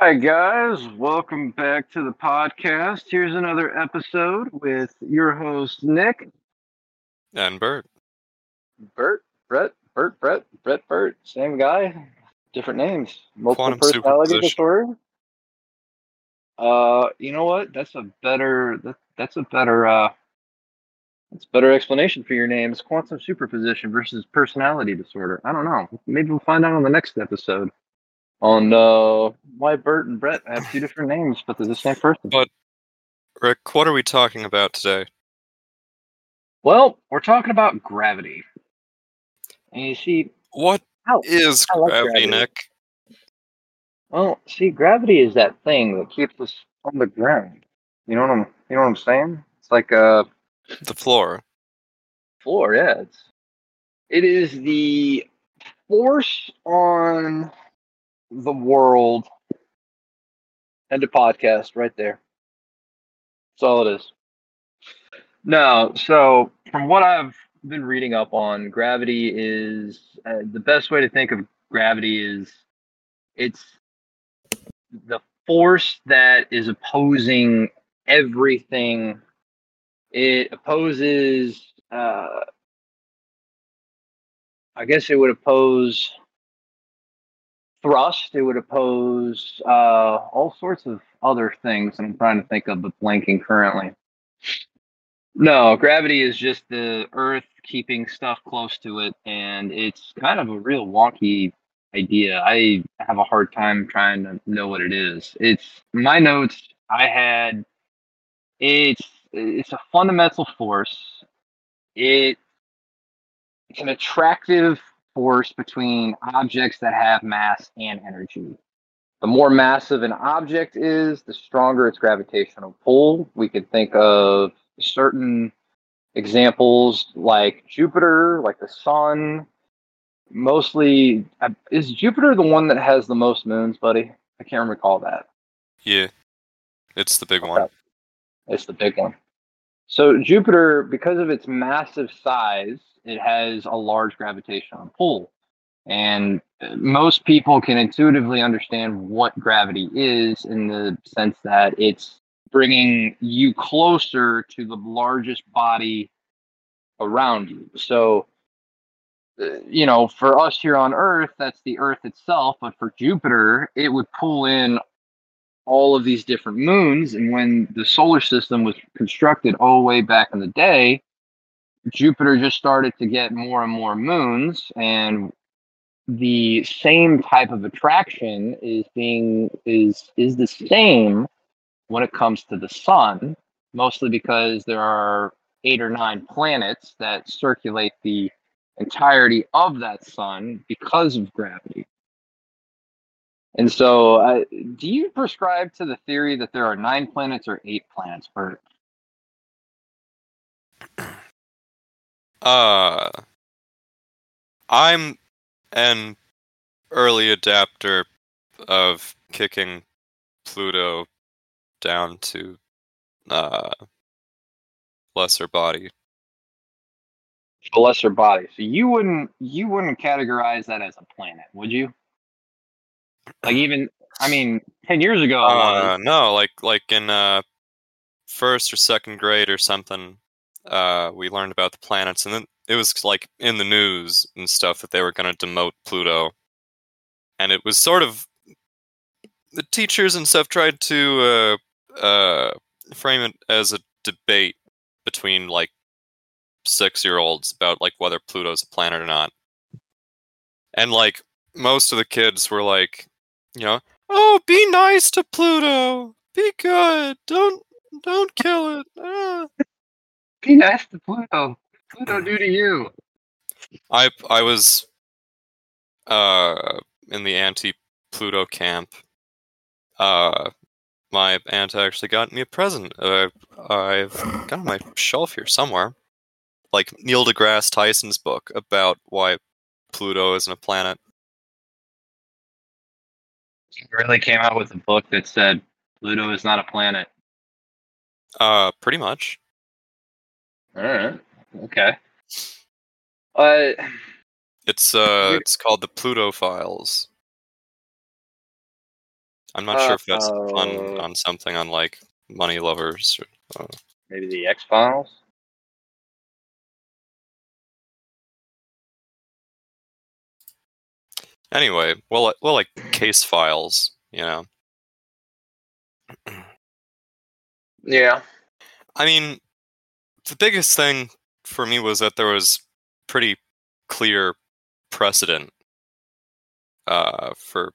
Hi, guys. Welcome back to the podcast. Here's another episode with your host, Nick, And Bert. Bert, Brett, Bert, Brett, Brett, Bert. Same guy, different names. Multiple Quantum personality disorder. Uh, you know what? That's a better. That, that's a better. Uh, that's a better explanation for your name. It's quantum superposition versus personality disorder. I don't know. Maybe we'll find out on the next episode. On uh, why Bert and Brett have two different names, but they're the same person. But- Rick, what are we talking about today? Well, we're talking about gravity. And you see, What how is like gravity, gravity. Nick? well, see, gravity is that thing that keeps us on the ground. You know what I'm you know what I'm saying? It's like a The floor. floor, yeah. It's it is the force on the world and a podcast right there. That's all it is. No, so from what I've been reading up on, gravity is uh, the best way to think of gravity is it's the force that is opposing everything. It opposes, uh, I guess it would oppose thrust. It would oppose uh, all sorts of other things. I'm trying to think of, but blanking currently. No, gravity is just the Earth keeping stuff close to it, and it's kind of a real wonky idea. I have a hard time trying to know what it is. It's my notes. I had it's it's a fundamental force. It it's an attractive force between objects that have mass and energy. The more massive an object is, the stronger its gravitational pull. We could think of certain examples like Jupiter, like the sun. Mostly, uh, is Jupiter the one that has the most moons, buddy? I can't recall that. Yeah. It's the big Okay. one. It's the big one. So Jupiter, because of its massive size, it has a large gravitational pull. And uh, most people can intuitively understand what gravity is in the sense that it's bringing you closer to the largest body around you. So, uh, you know, for us here on Earth, that's the Earth itself. But for Jupiter, it would pull in all of these different moons. And when the solar system was constructed all the way back in the day, Jupiter just started to get more and more moons. And the same type of attraction is being is is the same when it comes to the sun, mostly because there are eight or nine planets that circulate the entirety of that sun because of gravity. And so, uh, do you prescribe to the theory that there are nine planets or eight planets, Bert? Uh I'm an early adapter of kicking Pluto down to uh lesser body. A lesser body. So you wouldn't you wouldn't categorize that as a planet, would you? Like even I mean, ten years ago, Uh no, like like in uh first or second grade or something, uh we learned about the planets and then it was like in the news and stuff that they were gonna demote Pluto. And it was sort of the teachers and stuff tried to uh uh frame it as a debate between like six year olds about like whether Pluto's a planet or not. And like most of the kids were like, you know, oh, be nice to Pluto. Be good. Don't don't kill it. Ah." Be nice to Pluto. Pluto do to you. I I was uh in the anti Pluto camp. Uh my aunt actually got me a present. Uh, I've got on my shelf here somewhere. Like Neil deGrasse Tyson's book about why Pluto isn't a planet. He really came out with a book that said Pluto is not a planet. Uh pretty much. All right. Okay. Uh, It's uh it's called the Pluto Files. I'm not sure if that's Uh, on on something on like Money Lovers. Or, uh, Maybe the X Files. Anyway, well, like- well, like case files, you know. Yeah. I mean, the biggest thing for me was that there was pretty clear precedent uh, for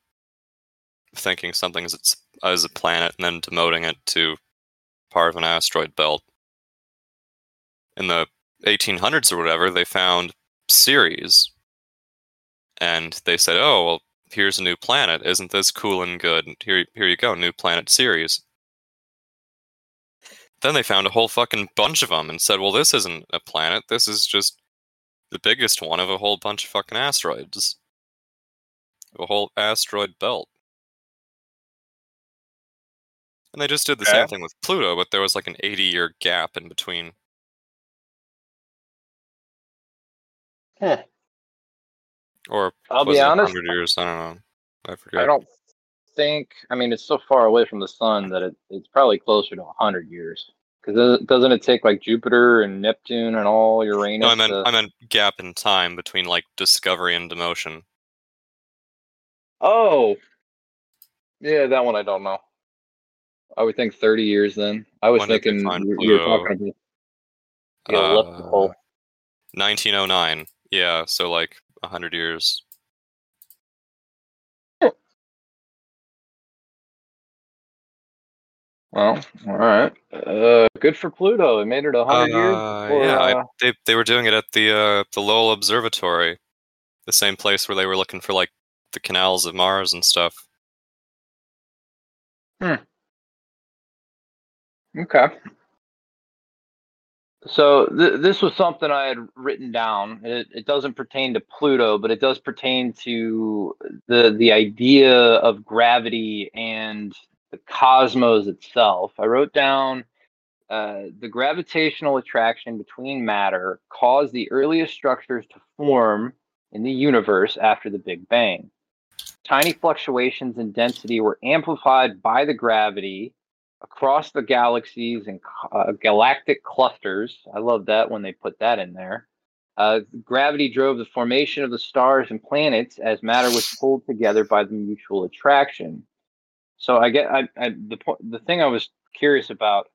thinking something as, it's, as a planet and then demoting it to part of an asteroid belt. In the 1800s or whatever, they found Ceres, and they said, "Oh, well, here's a new planet. Isn't this cool and good? Here, here you go, new planet Ceres." Then they found a whole fucking bunch of them and said, well, this isn't a planet. This is just the biggest one of a whole bunch of fucking asteroids. A whole asteroid belt. And they just did the Okay. same thing with Pluto, but there was like an 80 year gap in between. Huh. Or I'll be honest. 100 years? I don't know. I forget. I don't think. I mean, it's so far away from the sun that it, it's probably closer to hundred years. Because doesn't it take like Jupiter and Neptune and all Uranus? no, I meant to- I meant gap in time between like discovery and demotion. Oh, yeah, that one I don't know. I would think thirty years. Then I was When thinking you were talking about the elliptical. Uh, 1909. Yeah, so like 100 years. Well, all right. Uh, good for Pluto. It made it a hundred years. Uh, before, yeah, I- uh, they they were doing it at the uh, the Lowell Observatory, the same place where they were looking for like the canals of Mars and stuff. Hmm. Okay. So th- this was something I had written down. It, it doesn't pertain to Pluto, but it does pertain to the the idea of gravity and the cosmos itself. I wrote down uh, the gravitational attraction between matter caused the earliest structures to form in the universe after the Big Bang. Tiny fluctuations in density were amplified by the gravity across the galaxies and uh, galactic clusters. I love that when they put that in there. Uh, gravity drove the formation of the stars and planets as matter was pulled together by the mutual attraction. So I get I, I the the thing I was curious about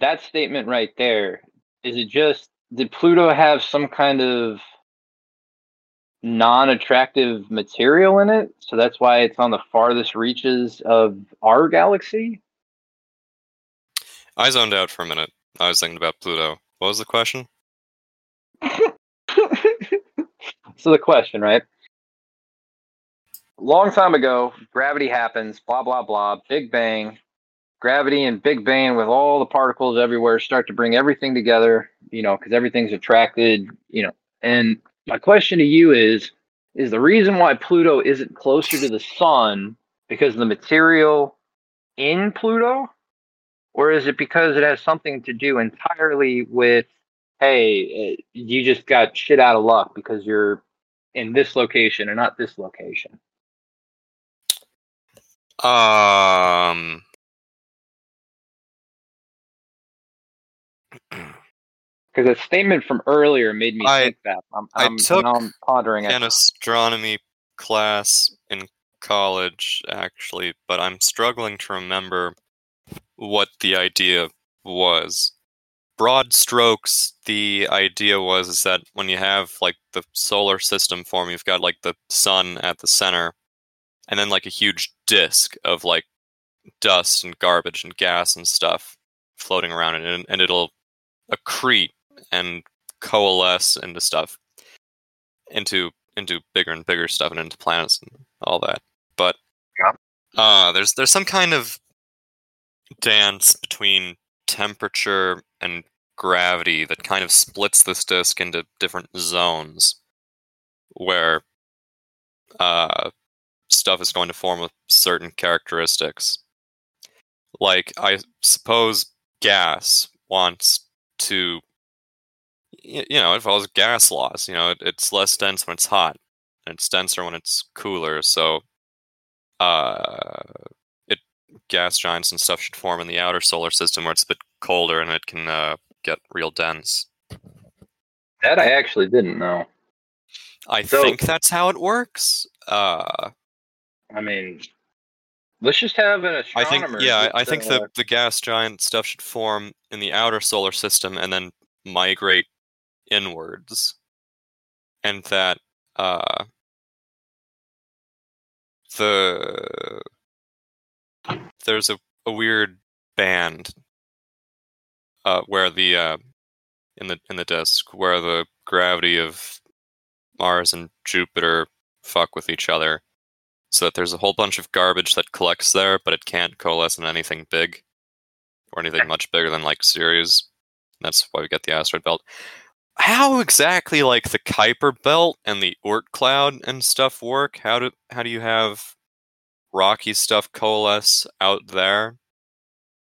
that statement right there. Is it just did Pluto have some kind of non-attractive material in it, so that's why it's on the farthest reaches of our galaxy? I zoned out for a minute. I was thinking about Pluto. What was the question? so the question, right? Long time ago, gravity happens, blah blah blah, Big Bang. Gravity and Big Bang with all the particles everywhere start to bring everything together, you know, because everything's attracted, you know. And my question to you is is the reason why Pluto isn't closer to the sun because the material in Pluto? Or is it because it has something to do entirely with hey, uh, you just got shit out of luck because you're in this location and not this location. Um, Because a statement from earlier made me I- think that. I'm, I I'm, took now I'm pondering it. an astronomy class in college, actually, but I'm struggling to remember what the idea was. Broad strokes, the idea was is that when you have like the solar system form, you've got like the sun at the center, and then like a huge disk of like dust and garbage and gas and stuff floating around it, and, and it'll accrete and coalesce into stuff into into bigger and bigger stuff and into planets and all that. But Yeah. uh there's there's some kind of dance between temperature and gravity that kind of splits this disk into different zones where uh stuff is going to form with certain characteristics. Like I suppose gas wants to you know, it follows gas laws. You know, it, it's less dense when it's hot, and it's denser when it's cooler. So, uh, gas giants and stuff should form in the outer solar system where it's a bit colder and it can uh, get real dense. That I actually didn't know. I So- think that's how it works. Uh, I mean, let's just have an I astronomer. think yeah, I I think uh, the the gas giant stuff should form in the outer solar system and then migrate inwards, and that uh, the there's a, a weird band uh, where the uh, in the in the disk where the gravity of Mars and Jupiter fuck with each other so that there's a whole bunch of garbage that collects there, but it can't coalesce in anything big or anything much bigger than like Ceres. That's why we get the asteroid belt. How exactly like the Kuiper belt and the Oort cloud and stuff work? How do how do you have rocky stuff coalesce out there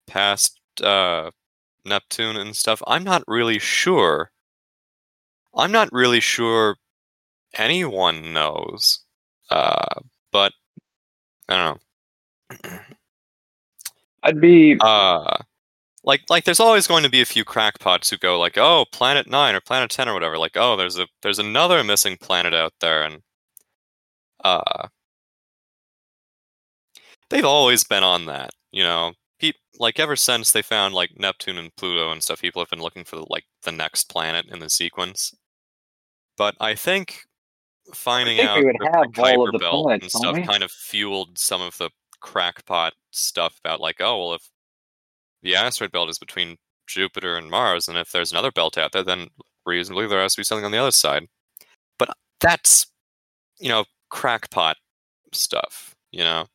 past uh, Neptune and stuff? I'm not really sure. I'm not really sure anyone knows. Uh, but I don't know. I'd be Uh like like there's always going to be a few crackpots who go like, "Oh, planet 9 or planet 10 or whatever." Like, "Oh, there's a there's another missing planet out there." And uh they've always been on that, you know. Like ever since they found like Neptune and Pluto and stuff, people have been looking for like the next planet in the sequence. But I think finding think out the, Kuiper belt planets, and stuff kind of fueled some of the crackpot stuff about like, oh well, if the asteroid belt is between Jupiter and Mars, and if there's another belt out there, then reasonably there has to be something on the other side. But that's you know crackpot stuff, you know.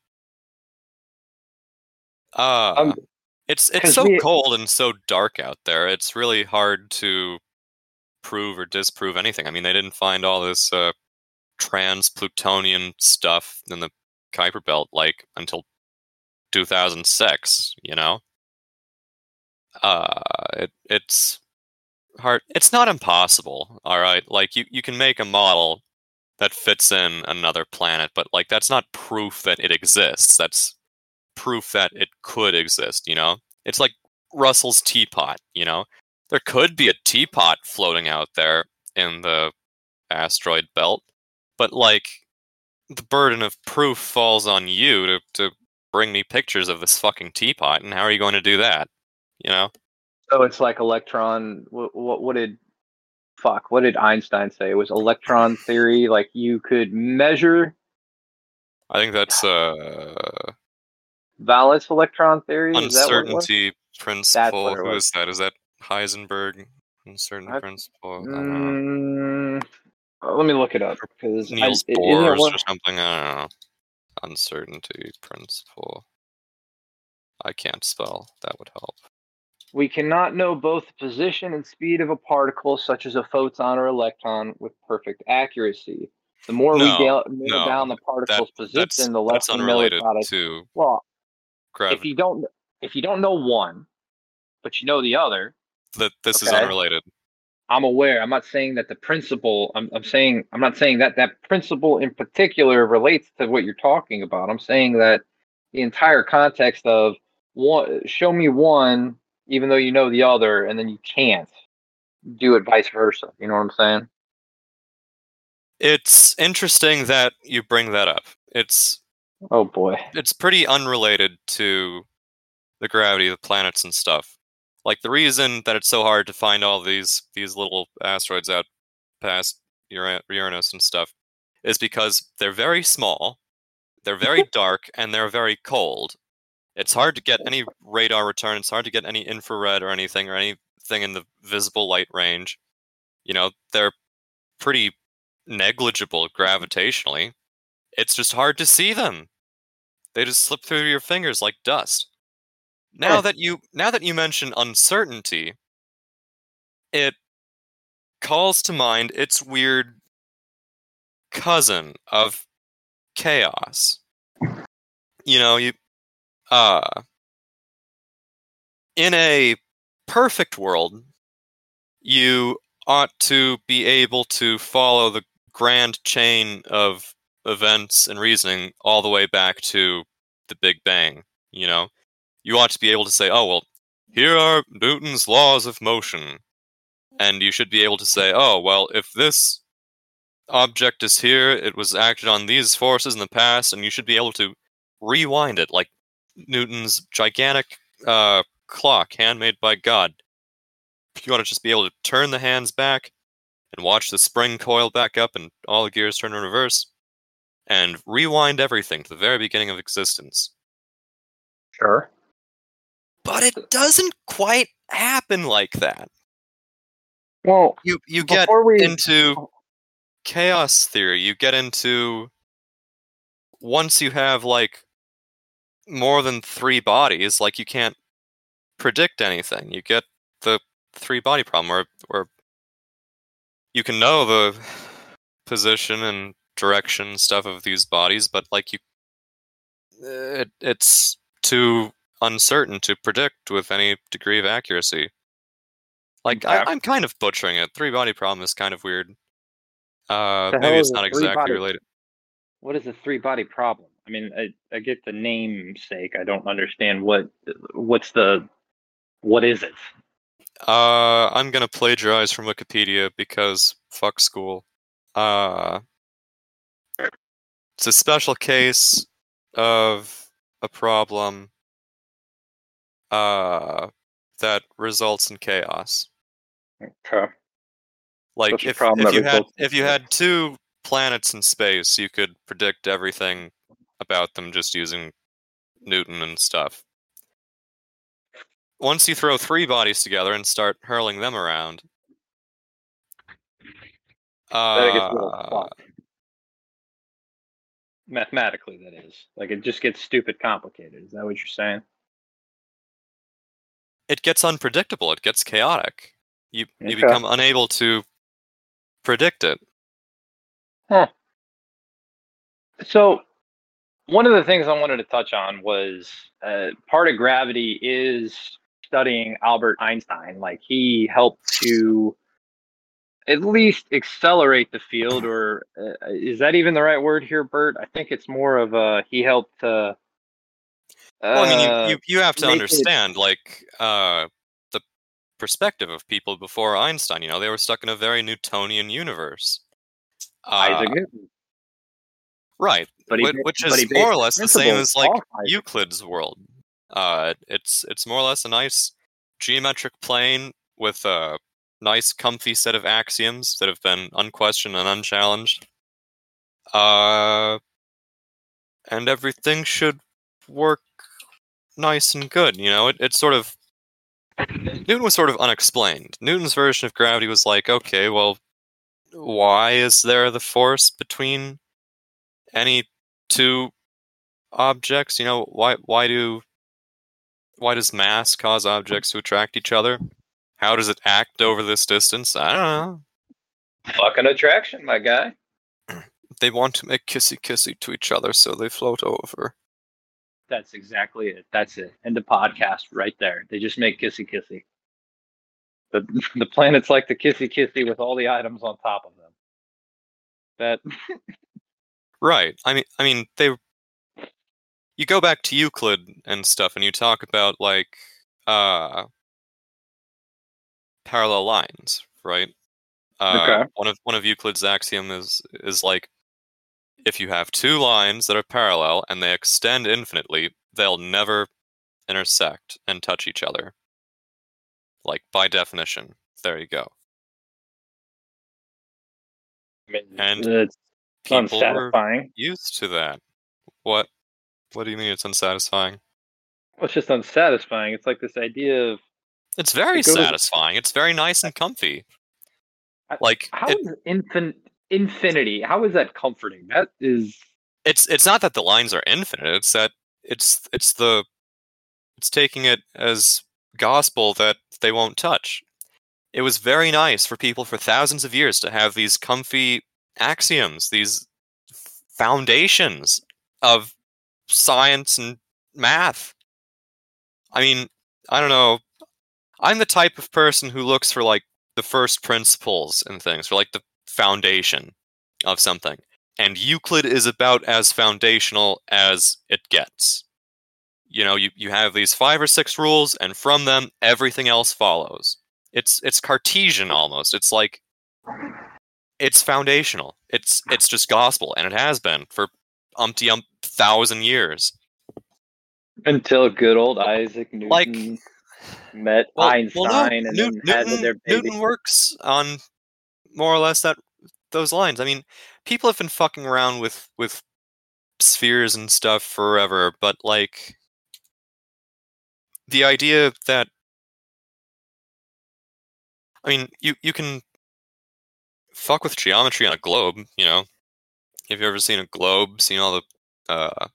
Uh, Um, it's it's so we- cold and so dark out there. It's really hard to prove or disprove anything. I mean, they didn't find all this uh, trans plutonian stuff in the Kuiper belt like until 2006. You know, uh, it it's hard. It's not impossible. All right, like you you can make a model that fits in another planet, but like that's not proof that it exists. That's proof that it could exist. You know, it's like Russell's teapot. You know, there could be a teapot floating out there in the asteroid belt, but like the burden of proof falls on you to to bring me pictures of this fucking teapot, and how are you going to do that? You know, so it's like electron. What, what what did fuck? What did Einstein say? It was electron theory. Like you could measure I think that's uh valence electron theory. Is that what it was? uncertainty principle. Who is that? Is that Heisenberg? Uncertainty I- principle. I. Mm, uh, let me look it up because I, Niels it- isn't it Bohr's one- or something. I don't know. Uncertainty principle. I can't spell. That would help. We cannot know both the position and speed of a particle, such as a photon or electron, with perfect accuracy. The more No, we nail, no, down the particle's That's position, the less we know unrelated about it. to Well, if you don't, if you don't know one, but you know the other, That this is unrelated. I'm aware. I'm not saying that the principle. I'm, I'm saying I'm not saying that that principle in particular relates to what you're talking about. I'm saying that the entire context of one, show me one, even though you know the other, and then you can't do it vice versa. You know what I'm saying? It's interesting that you bring that up. It's Oh boy. it's pretty unrelated to the gravity of the planets and stuff. Like the reason that it's so hard to find all these these little asteroids out past Uranus and stuff is because they're very small, they're very dark, and they're very cold. It's hard to get any radar return. It's hard to get any infrared or anything or anything in the visible light range. You know, they're pretty negligible gravitationally. It's just hard to see them. They just slip through your fingers like dust. Now Huh. that you now that you mention uncertainty, it calls to mind its weird cousin of chaos. You know, you uh in a perfect world, you ought to be able to follow the grand chain of events and reasoning all the way back to the Big Bang You know, you ought to be able to say, "Oh well, here are Newton's laws of motion," and you should be able to say, "Oh well, if this object is here, it was acted on these forces in the past," and you should be able to rewind it like Newton's gigantic uh, clock handmade by God. You ought to just be able to turn the hands back and watch the spring coil back up and all the gears turn in reverse and rewind everything to the very beginning of existence. Sure. But it doesn't quite happen like that. Well, You you get we into chaos theory, you get into once you have like more than 3 bodies, like you can't predict anything. You get the three body problem where where you can know the position and direction stuff of these bodies, but like you, it, it's too uncertain to predict with any degree of accuracy. Like I, I'm kind of butchering it. Three body problem is kind of weird. Uh, maybe it's not exactly body- related. what is a three body problem? I mean, I, I get the namesake. I don't understand what what's the what is it? Uh, I'm gonna plagiarize from Wikipedia because fuck school. Uh, it's a special case of a problem uh, that results in chaos. Okay. Like if, if you had if you had two planets in space, you could predict everything about them just using Newton and stuff. Once you throw three bodies together and start hurling them around, it gets a little uh. Mathematically, that is. Like it just gets stupid complicated. Is that what you're saying? it gets unpredictable. It gets chaotic. You you Okay. become unable to predict it. So, one of the things I wanted to touch on was uh, part of gravity is studying Albert Einstein. Like he helped to at least accelerate the field, or uh, is that even the right word here, Bert? I think it's more of a he helped. Uh, Well, I mean, uh, you, you, you have to make it- understand, like, uh, the perspective of people before Einstein. You know, they were stuck in a very Newtonian universe. Uh, Isaac Newton, right, but he which but is more or less the same as like Euclid's world. Uh, it's it's more or less a nice geometric plane with a nice, comfy set of axioms that have been unquestioned and unchallenged. Uh, and everything should work nice and good. You know, it, it's sort of Newton was sort of unexplained. Newton's version of gravity was like, okay, well, why is there the force between any two objects? You know, why why do why does mass cause objects to attract each other? How does it act over this distance? I don't know. Fucking attraction, my guy. They want to make kissy kissy to each other, so they float over. That's exactly it. That's it. End of podcast right there. They just make kissy kissy. The the planets like the kissy kissy with all the items on top of them. That Right. I mean, I mean, they. You go back to Euclid and stuff, and you talk about like uh, parallel lines, right? Uh, Okay. One of one of Euclid's axiom is is like if you have two lines that are parallel and they extend infinitely, they'll never intersect and touch each other. Like by definition, there you go. I mean, And it's People were used to that. What? What do you mean it's unsatisfying? Well, it's just unsatisfying. It's like this idea of It's very It goes- satisfying. It's very nice and comfy. Uh, like how it, is infin- infinity? How is that comforting? That is it's it's not that the lines are infinite. It's that it's it's the it's taking it as gospel that they won't touch. It was very nice for people for thousands of years to have these comfy axioms, these foundations of science and math. I mean, I don't know. I'm the type of person who looks for like the first principles and things, for like the foundation of something. And Euclid is about as foundational as it gets. you know you, you have these five or six rules and from them everything else follows it's it's cartesian almost it's like it's foundational it's it's just gospel and it has been for umpty ump thousand years Until good old Isaac Newton Like- met Well- well, Einstein no, and Newton, Newton, their baby. Newton works on more or less that those lines. I mean, people have been fucking around with with spheres and stuff forever, but like the idea that I mean, you you can fuck with geometry on a globe, you know. Have you ever seen a globe? Seen all the uh,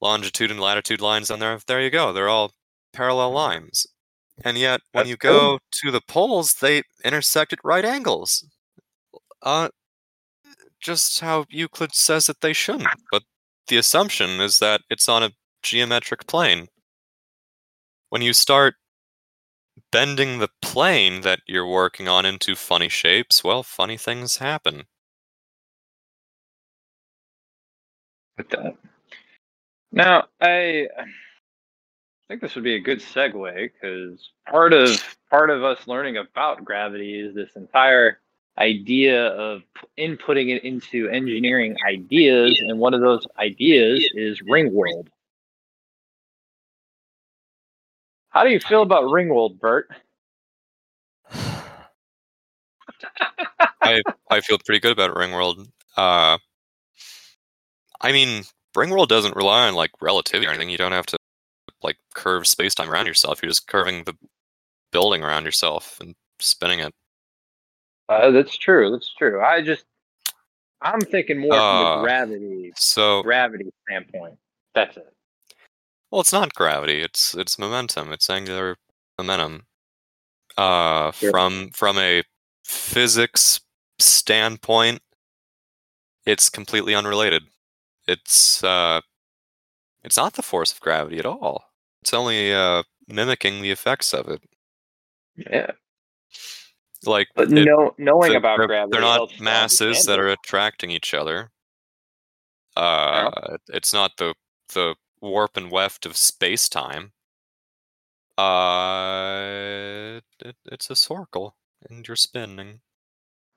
longitude and latitude lines on there? There you go. They're all parallel lines. And yet, when That's you cool. go to the poles, they intersect at right angles. Uh, just how Euclid says that they shouldn't. But the assumption is that it's on a geometric plane. When you start bending the plane that you're working on into funny shapes, well, funny things happen. with that. Now, I think this would be a good segue because part of part of us learning about gravity is this entire idea of inputting it into engineering ideas, and one of those ideas is Ringworld. How do you feel about Ringworld, Bert? I I feel pretty good about Ringworld. Uh, I mean, Ringworld doesn't rely on like relativity or anything. You don't have to like curve space time around yourself. You're just curving the building around yourself and spinning it. Uh, that's true. That's true. I just, I'm thinking more from Uh, the gravity So, gravity standpoint. That's it. well, it's not gravity. It's it's momentum. It's angular momentum. Uh, Sure. from from a physics standpoint, it's completely unrelated. It's uh, it's not the force of gravity at all. It's only uh, mimicking the effects of it. Yeah. Like, But it- no, knowing they're- about they're, gravity, they're not masses that are attracting each other. Uh, it's not the the warp and weft of space time. Uh, it, it's a circle, and you're spinning.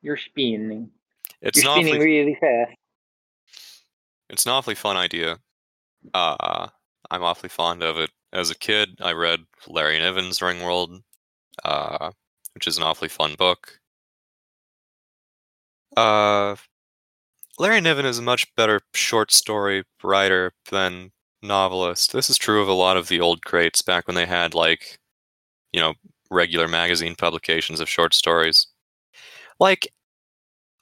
You're spinning. It's You're spinning awfully, really fast. it's an awfully fun idea. Uh, I'm awfully fond of it. As a kid, I read Larry Niven's Ringworld, uh, which is an awfully fun book. Uh, Larry Niven is a much better short story writer than novelist. This is true of a lot of the old crates back when they had like, you know, regular magazine publications of short stories. Like,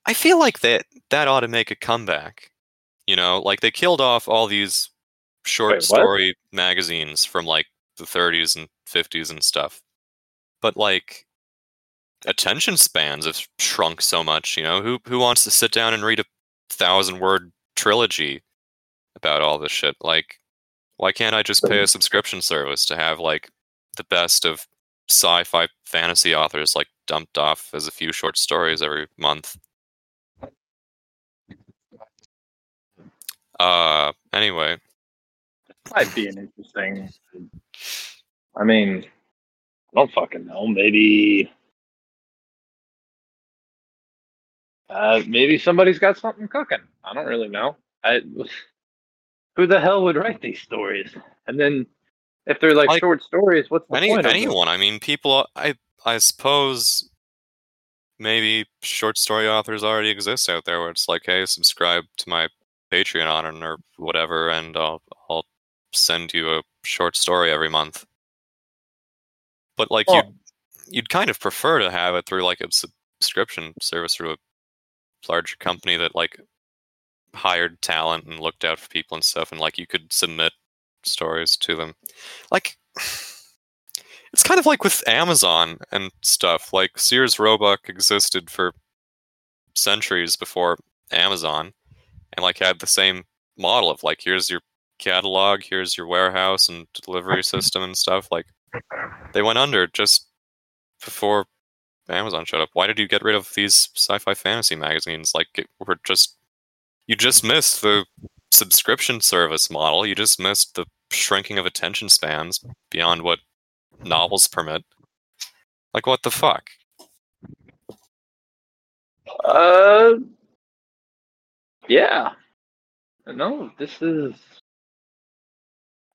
I feel like that that ought to make a comeback. You know, like they killed off all these short Wait, story magazines from like the 30s and 50s and stuff. But like attention spans have shrunk so much, you know. Who who wants to sit down and read a thousand word trilogy about all this shit? Like why can't I just pay a subscription service to have like the best of sci-fi fantasy authors like dumped off as a few short stories every month? Uh anyway, Might be an interesting. I mean, I don't fucking know. Maybe. Uh, maybe somebody's got something cooking. I don't really know. I, who the hell would write these stories? And then, if they're like, Like, short stories, what's the any point? anyone. I mean, people. I I suppose maybe short story authors already exist out there where it's like, hey, subscribe to my Patreon or whatever, and I'll I'll send you a short story every month. But like oh. Well- you, you'd kind of prefer to have it through like a subscription service through a larger company that like hired talent and looked out for people and stuff, and like you could submit stories to them. Like it's kind of like with Amazon and stuff. Like Sears Roebuck existed for centuries before Amazon, and like had the same model of like here's your catalog, here's your warehouse and delivery system and stuff. Like they went under just before Amazon showed up. Why did you get rid of these sci-fi fantasy magazines? Like it were just you just missed the subscription service model. You just missed the shrinking of attention spans beyond what novels permit. Like, what the fuck? Uh, yeah. No, this is.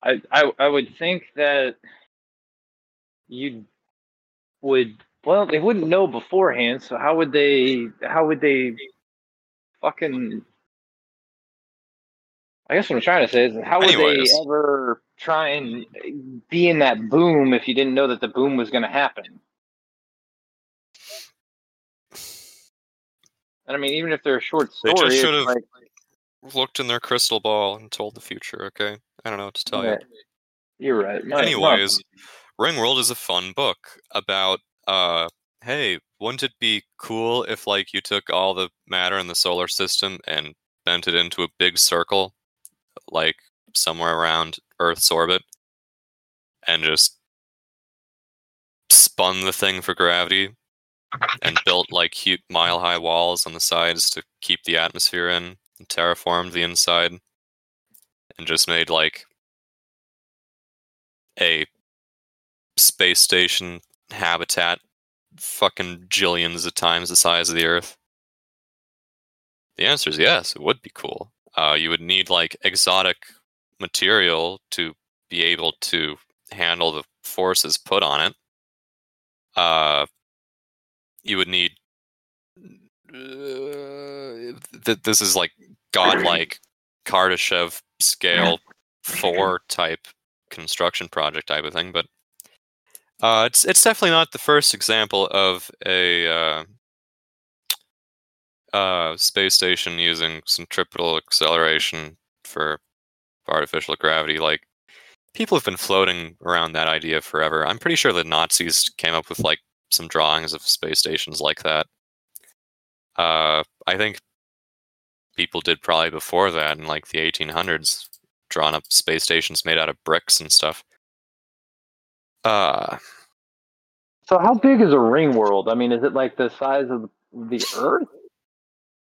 I I I would think that you would. Well, they wouldn't know beforehand, so how would they? How would they? Fucking. I guess what I'm trying to say is, how would Anyways. they ever try and be in that boom if you didn't know that the boom was going to happen? And I mean, even if they're a short They story, just should've like, Looked in their crystal ball and told the future. Okay, I don't know what to tell you. you're right. My- my- Anyways, Ringworld is a fun book about uh hey, wouldn't it be cool if like you took all the matter in the solar system and bent it into a big circle like somewhere around Earth's orbit and just spun the thing for gravity and built like mile high walls on the sides to keep the atmosphere in and terraformed the inside and just made like a space station habitat fucking jillions of times the size of the earth? The answer is yes it would be cool. Uh, you would need like exotic material to be able to handle the forces put on it. Uh, you would need uh, th- this is like godlike Kardashev scale four type construction project type of thing, but uh, it's it's definitely not the first example of a uh, uh, space station using centripetal acceleration for artificial gravity. Like people have been floating around that idea forever. I'm pretty sure the Nazis came up with like some drawings of space stations like that. Uh, I think people did probably before that in like the 1800s, drawn up space stations made out of bricks and stuff. Uh, So how big is a ring world? I mean, is it like the size of the Earth,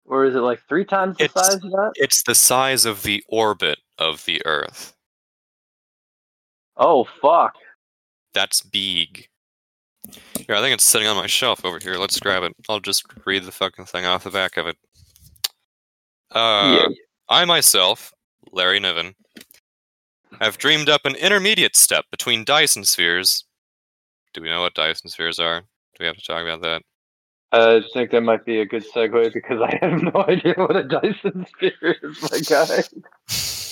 or is it like three times the size of that? it's the size of the orbit of the Earth. Oh fuck! That's big. Here, I think it's sitting on my shelf over here. Let's grab it. I'll just read the fucking thing off the back of it. Uh, yeah. I myself, Larry Niven, have dreamed up an intermediate step between Dyson spheres. Do we know what Dyson spheres are? Do we have to talk about that? I think that might be a good segue because I have no idea what a Dyson sphere is, my guy.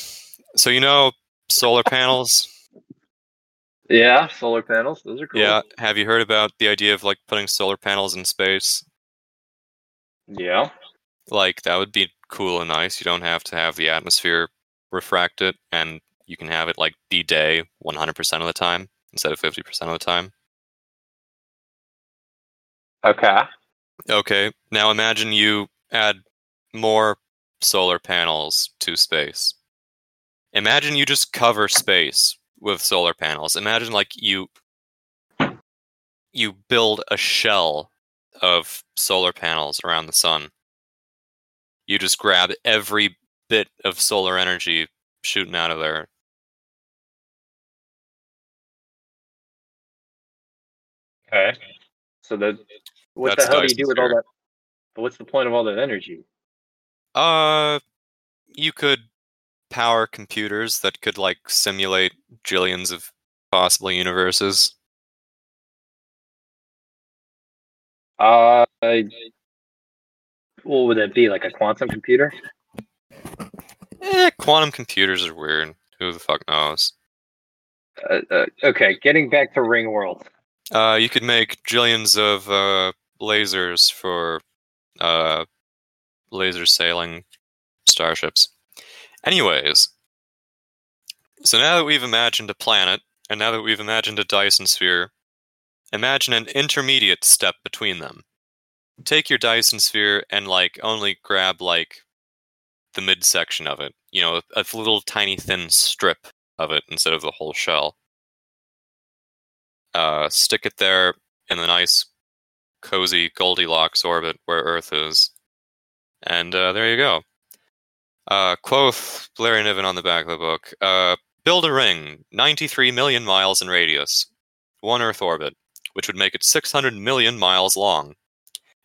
So you know solar panels? Yeah, solar panels. Those are cool. Yeah. Have you heard about the idea of like putting solar panels in space? Yeah. Like that would be cool and nice. You don't have to have the atmosphere refract it, and you can have it like be day 100% of the time instead of 50% of the time. Okay. Okay, now imagine you add more solar panels to space. Imagine you just cover space with solar panels. Imagine like you you build a shell of solar panels around the sun. You just grab every bit of solar energy shooting out of there. Okay. So that what That's the hell do you do with all that? But what's the point of all that energy? Uh you could power computers that could like simulate jillions of possible universes. Uh, I- what would that be? Like a quantum computer? Eh, quantum computers are weird. Who the fuck knows? Uh, uh, okay, getting back to Ring World. Uh, you could make jillions of uh, lasers for uh, laser sailing starships. Anyways, so now that we've imagined a planet, and now that we've imagined a Dyson sphere, imagine an intermediate step between them. Take your Dyson sphere and like only grab like the midsection of it. You know, a, a little tiny thin strip of it instead of the whole shell. Uh, stick it there in the nice, cozy Goldilocks orbit where Earth is, and uh, there you go. Uh, quoth Larry Niven on the back of the book. Uh, build a ring 93 million miles in radius, one Earth orbit, which would make it 600 million miles long.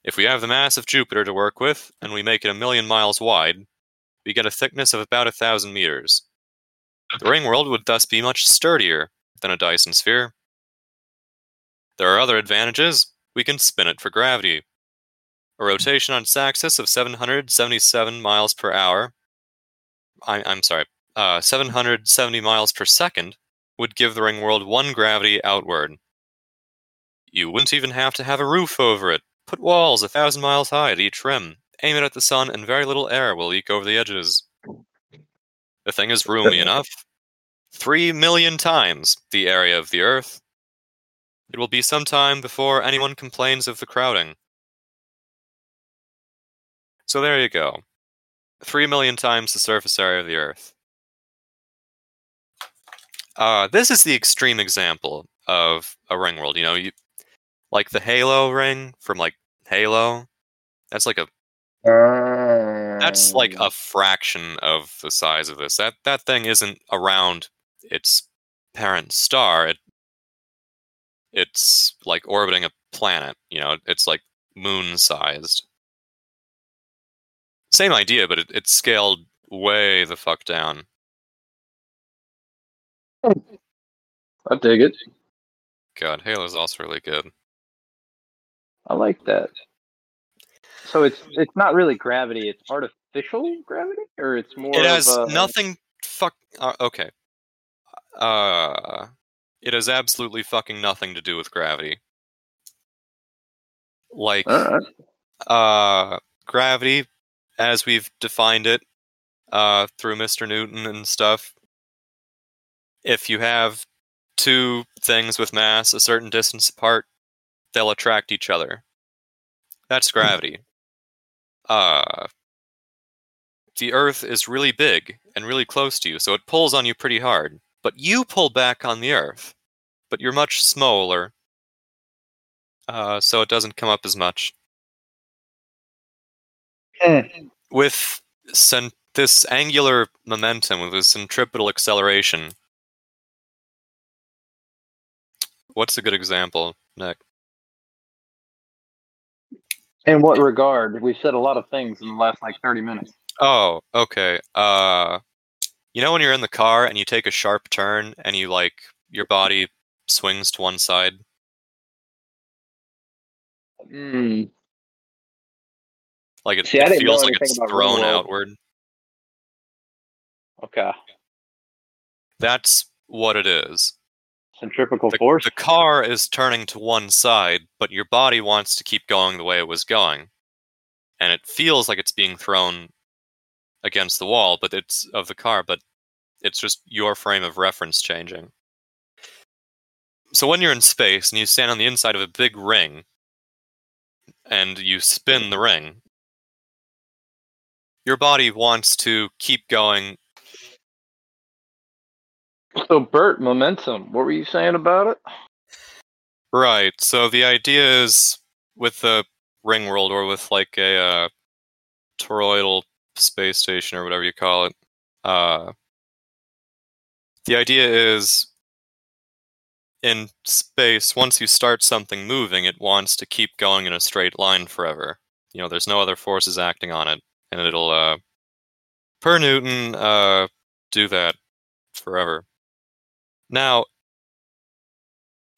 If we have the mass of Jupiter to work with, and we make it a million miles wide, we get a thickness of about a thousand meters. The ring world would thus be much sturdier than a Dyson sphere. There are other advantages. We can spin it for gravity. A rotation on its axis of 777 miles per hour. I, I'm sorry, uh, 770 miles per second would give the ring world one gravity outward. You wouldn't even have to have a roof over it. Put walls a thousand miles high at each rim. Aim it at the sun, and very little air will leak over the edges. The thing is roomy enough. Three million times the area of the Earth. It will be some time before anyone complains of the crowding. So there you go. Three million times the surface area of the Earth. Uh, this is the extreme example of a ring world. You know, you like the Halo ring from like Halo. That's like a that's like Um, a fraction of the size of this. That that thing isn't around its parent star. It it's like orbiting a planet. You know, it's like moon sized. Same idea, but it, it's scaled way the fuck down. I dig it. God, Halo's also really good. I like that. So it's it's not really gravity; it's artificial gravity, or it's more. it has a, nothing. Fuck. Uh, okay. Uh, it has absolutely fucking nothing to do with gravity. Like, Alright. uh, gravity, as we've defined it, uh, through Mr. Newton and stuff. If you have two things with mass a certain distance apart, they'll attract each other. That's gravity. Uh, the Earth is really big and really close to you, so it pulls on you pretty hard. But you pull back on the Earth, but you're much smaller, uh, so it doesn't come up as much. Hmm. With cent- this angular momentum, with this centripetal acceleration, what's a good example, Nick? In what regard? We've said a lot of things in the last like thirty minutes. Oh, okay. Uh, you know when you're in the car and you take a sharp turn and you like your body swings to one side. Hmm. Like it, See, it feels like it's thrown outward. Okay. That's what it is. Centrifugal The, force. the car is turning to one side, but your body wants to keep going the way it was going. And it feels like it's being thrown against the wall, but it's of the car, but it's just your frame of reference changing. So when you're in space and you stand on the inside of a big ring and you spin the ring, your body wants to keep going So Bert, momentum. What were you saying about it? Right. So the idea is with the ring world or with like a uh, toroidal space station or whatever you call it. Uh, the idea is in space, once you start something moving, it wants to keep going in a straight line forever. You know, there's no other forces acting on it, and it'll, uh, per Newton, uh, do that forever. Now,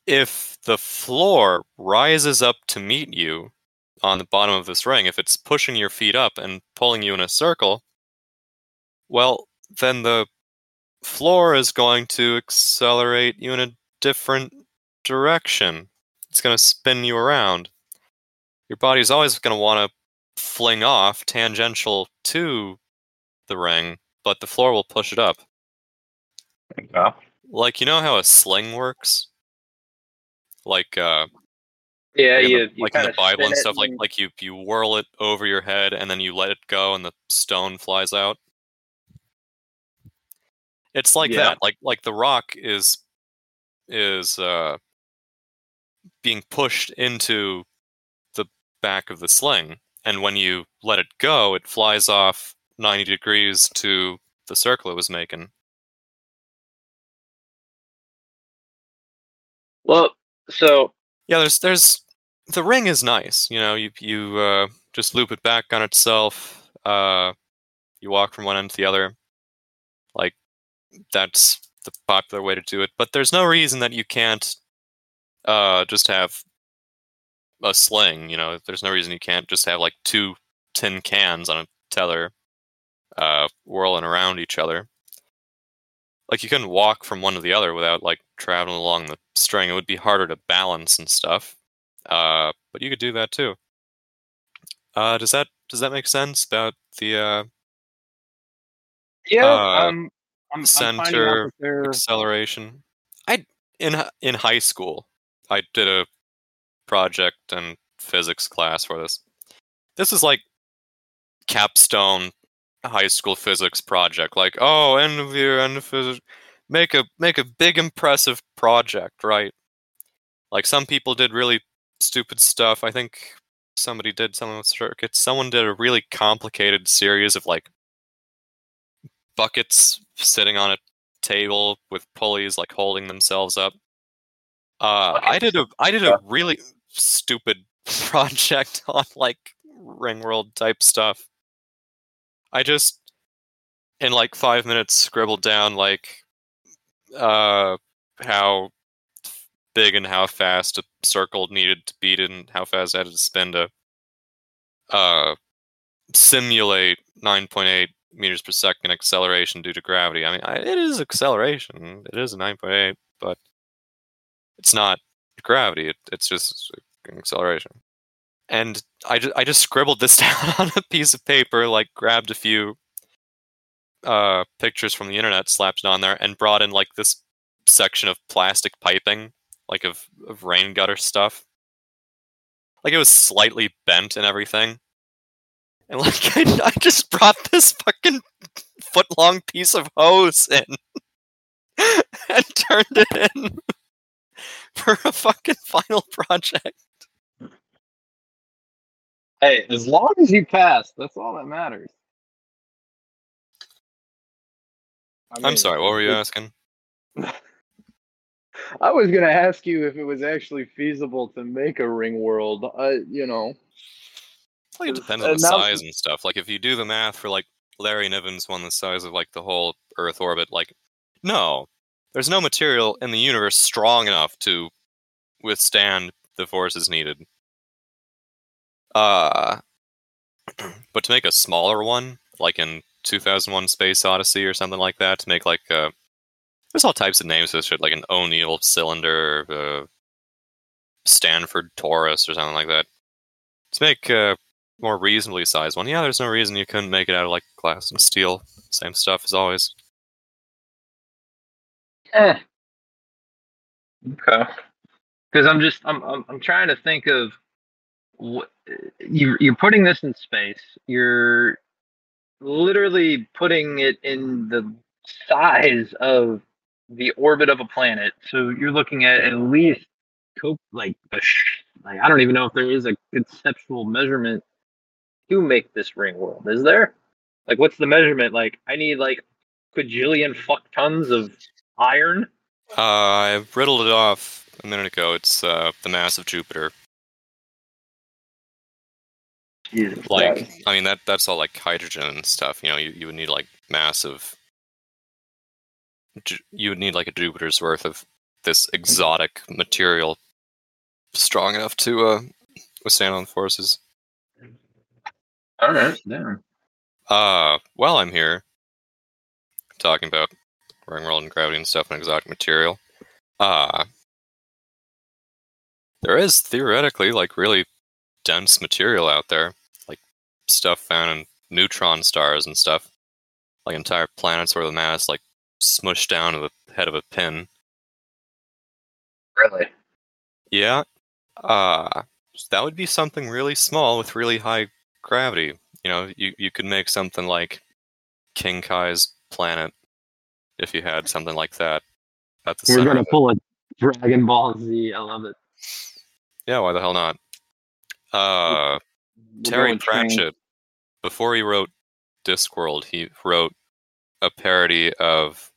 if the floor rises up to meet you on the bottom of this ring, if it's pushing your feet up and pulling you in a circle, well, then the floor is going to accelerate you in a different direction. It's going to spin you around. Your body's always going to want to fling off tangential to the ring, but the floor will push it up. Yeah. Like, you know how a sling works? Like, uh, Yeah, like in you, the, you like in the Bible and stuff, like and- like you you whirl it over your head and then you let it go and the stone flies out. It's like Yeah. that. Like like the rock is is uh being pushed into the back of the sling, and when you let it go, it flies off 90 degrees to the circle it was making. Well, so Yeah, there's there's the ring is nice. You know, you you uh, just loop it back on itself. Uh, you walk from one end to the other. Like that's the popular way to do it. But there's no reason that you can't uh, just have a sling. You know, there's no reason you can't just have like two tin cans on a tether, uh, whirling around each other. Like you couldn't walk from one to the other without like traveling along the string. It would be harder to balance and stuff. Uh, but you could do that too. Uh, does that does that make sense about the uh, yeah, Uh, um, I'm, I'm center they're acceleration? I in in high school, I did a project in physics class for this. This is like capstone high school physics project. Like, oh, end of year, end of physics. Make a make a big impressive project, right? Like some people did really stupid stuff. I think somebody did something with circuits. Someone did a really complicated series of like buckets sitting on a table with pulleys like holding themselves up. Uh, I did a I did a really stupid project on like ring world type stuff. I just in like five minutes scribbled down like uh how big and how fast a circle needed to beat and how fast I had to spin to uh simulate 9.8 meters per second acceleration due to gravity. I mean, I, it is acceleration. It is a 9.8, but it's not gravity. It, it's just acceleration. And I I just scribbled this down on a piece of paper, like grabbed a few uh, pictures from the internet, slapped it on there, and brought in like this section of plastic piping, like of, of rain gutter stuff. Like it was slightly bent and everything. And like I, I just brought this fucking foot long piece of hose in and turned it in for a fucking final project. Hey, as long as you pass, that's all that matters. I I'm mean, sorry, what were you asking? I was gonna ask you if it was actually feasible to make a ring world. Uh, you know, Well, it depends on the size and stuff. Like if you do the math for like Larry Niven's one the size of like the whole Earth orbit, like no, there's no material in the universe strong enough to withstand the forces needed. Uh, but to make a smaller one, like in 2001: Space Odyssey or something like that, to make like uh, there's all types of names for this shit, like an O'Neill cylinder, uh, Stanford Torus, or something like that. To make a more reasonably sized one. Yeah, there's no reason you couldn't make it out of like glass and steel. Same stuff as always. eh. Okay. Because I'm just I'm, I'm I'm trying to think of what you you're putting this in space. You're literally putting it in the size of the orbit of a planet. So you're looking at at least like a like I don't even know if there is a conceptual measurement to make this ring world. Is there? Like what's the measurement? Like I need like quadrillion fuck tons of iron. Uh, I riddled it off a minute ago. It's uh, the mass of Jupiter. Jesus Like, I mean that that's all like hydrogen and stuff. You know, you, you would need like massive. You would need like a Jupiter's worth of this exotic material, strong enough to uh, withstand on the forces. All right, damn. Uh, while I'm here talking about ring world and gravity and stuff and exotic material, uh, there is theoretically like really dense material out there, stuff found in neutron stars and stuff, like entire planets where the mass like smushed down to the head of a pin. Really? Yeah, uh, that would be something really small with really high gravity. You know, you, you could make something like King Kai's planet if you had something like that at the We're gonna pull a Dragon Ball Z. I love it. Yeah, why the hell not? Uh, We're Terry. Pratchett, before he wrote Discworld, he wrote a parody of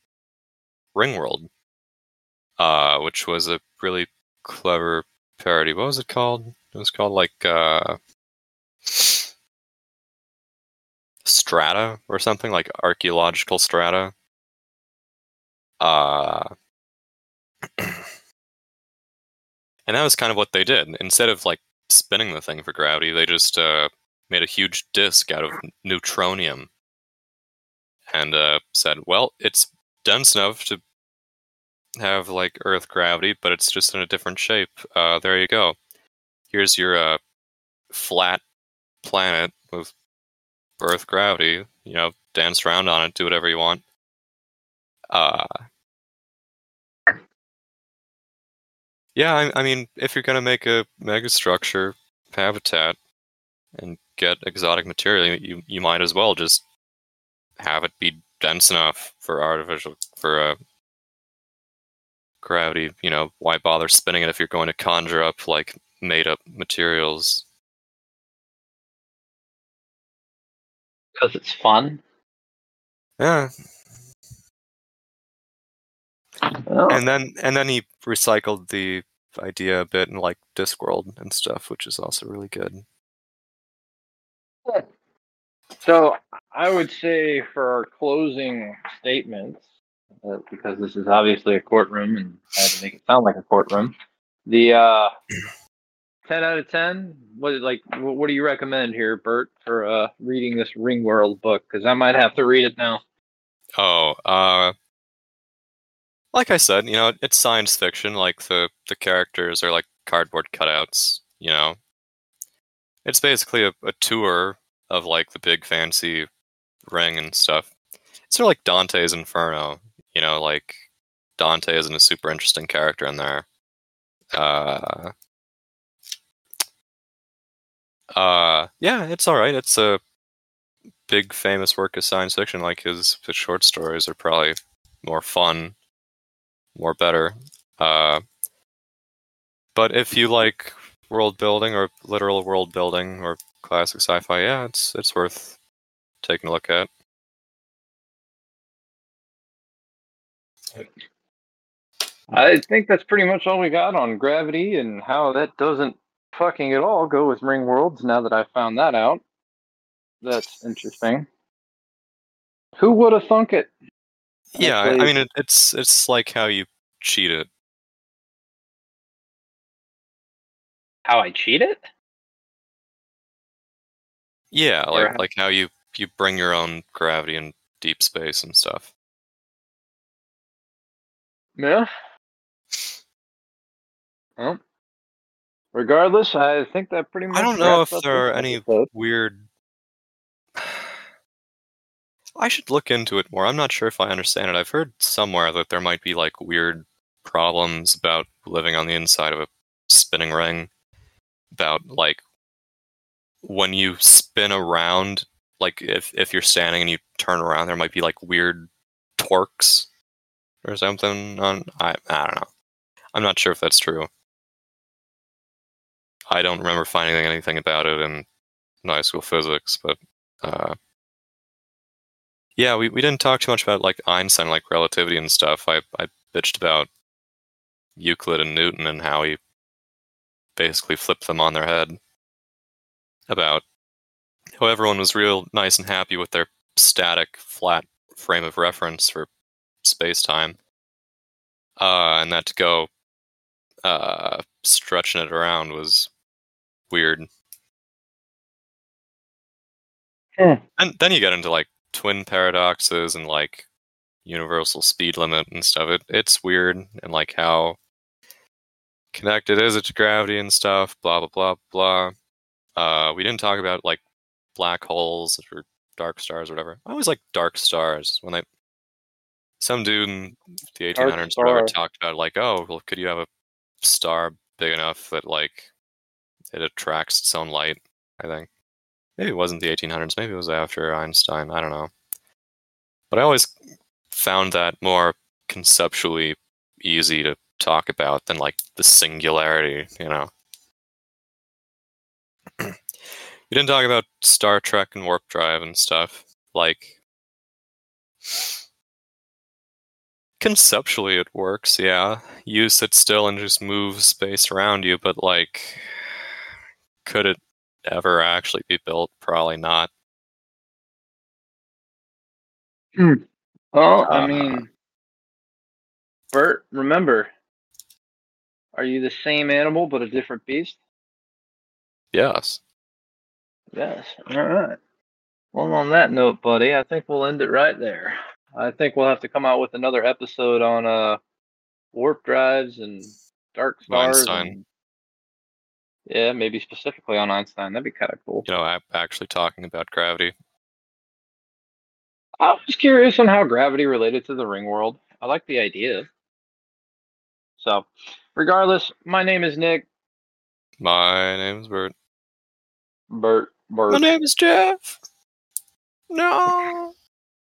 Ringworld, uh, which was a really clever parody. What was it called? It was called like uh, Strata or something like archaeological strata. Uh, and that was kind of what they did. Instead of like spinning the thing for gravity, they just uh, made a huge disk out of neutronium and uh, said, "Well, it's dense enough to have like Earth gravity, but it's just in a different shape. Uh, there you go. Here's your uh, flat planet with Earth gravity. You know, dance around on it, do whatever you want." Uh, yeah, I, I mean, if you're gonna make a megastructure habitat and get exotic material, you you might as well just have it be dense enough for artificial for uh, gravity. You know, why bother spinning it if you're going to conjure up like made up materials? Because it's fun. Yeah, Well, and then and then he recycled the idea a bit in like Discworld and stuff, which is also really good. So I would say for our closing statements, uh, because this is obviously a courtroom and I had to make it sound like a courtroom. The uh, ten out of ten. What like what do you recommend here, Bert, for uh, reading this Ring World book? Because I might have to read it now. Oh, uh, like I said, you know, it's science fiction. Like the the characters are like cardboard cutouts. You know, it's basically a, a tour of like the big fancy ring and stuff. It's sort of like Dante's Inferno. You know, like Dante isn't a super interesting character in there. Uh, uh, yeah, it's all right. It's a big famous work of science fiction. Like his his short stories are probably more fun, more better. Uh, but if you like world building or literal world building or classic sci-fi, yeah, it's it's worth taking a look at. I think that's pretty much all we got on gravity and how that doesn't fucking at all go with Ring Worlds. Now that I found that out, that's interesting. Who would have thunk it? Yeah, I, I mean it, it's it's like how you cheat it. How I cheat it? Yeah, Or like how- like how you you bring your own gravity in deep space and stuff. Yeah. Well, regardless, I think that pretty much. I don't know if there are any episode. weird. I should look into it more. I'm not sure if I understand it. I've heard somewhere that there might be like weird problems about living on the inside of a spinning ring. About like when you spin around, like if if you're standing and you turn around, there might be like weird torques or something. On I I don't know. I'm not sure if that's true. I don't remember finding anything about it in high school physics, but uh, yeah, we, we didn't talk too much about like Einstein, like relativity and stuff. I I bitched about Euclid and Newton and how he basically flipped them on their head. About how everyone was real nice and happy with their static, flat frame of reference for space time, uh, and that to go uh, stretching it around was weird. And then you get into like twin paradoxes and like universal speed limit and stuff. It it's weird and like how connected is it to gravity and stuff. Blah blah blah blah. Uh, we didn't talk about like black holes or dark stars or whatever. I always like dark stars when they. Some dude in the 1800s or whatever talked about like, oh, well, could you have a star big enough that like it attracts its own light? I think maybe it wasn't the 1800s. Maybe it was after Einstein. I don't know. But I always found that more conceptually easy to talk about than like the singularity. You know. you didn't talk about Star Trek and warp drive and stuff. like conceptually it works, yeah. You sit still and just move space around you, but like could it ever actually be built? Probably not. Well, I Uh, mean, Bert, remember, are you the same animal but a different beast? Yes. Yes. All right. Well, on that note, buddy, I think we'll end it right there. I think we'll have to come out with another episode on uh warp drives and dark stars. Einstein. and- yeah, maybe specifically on Einstein. That'd be kind of cool. You know, a- actually talking about gravity. I was curious on how gravity related to the ring world. I like the idea. So, regardless, my name is Nick. My name's Bert. Bert. Bert. My name is Jeff. No.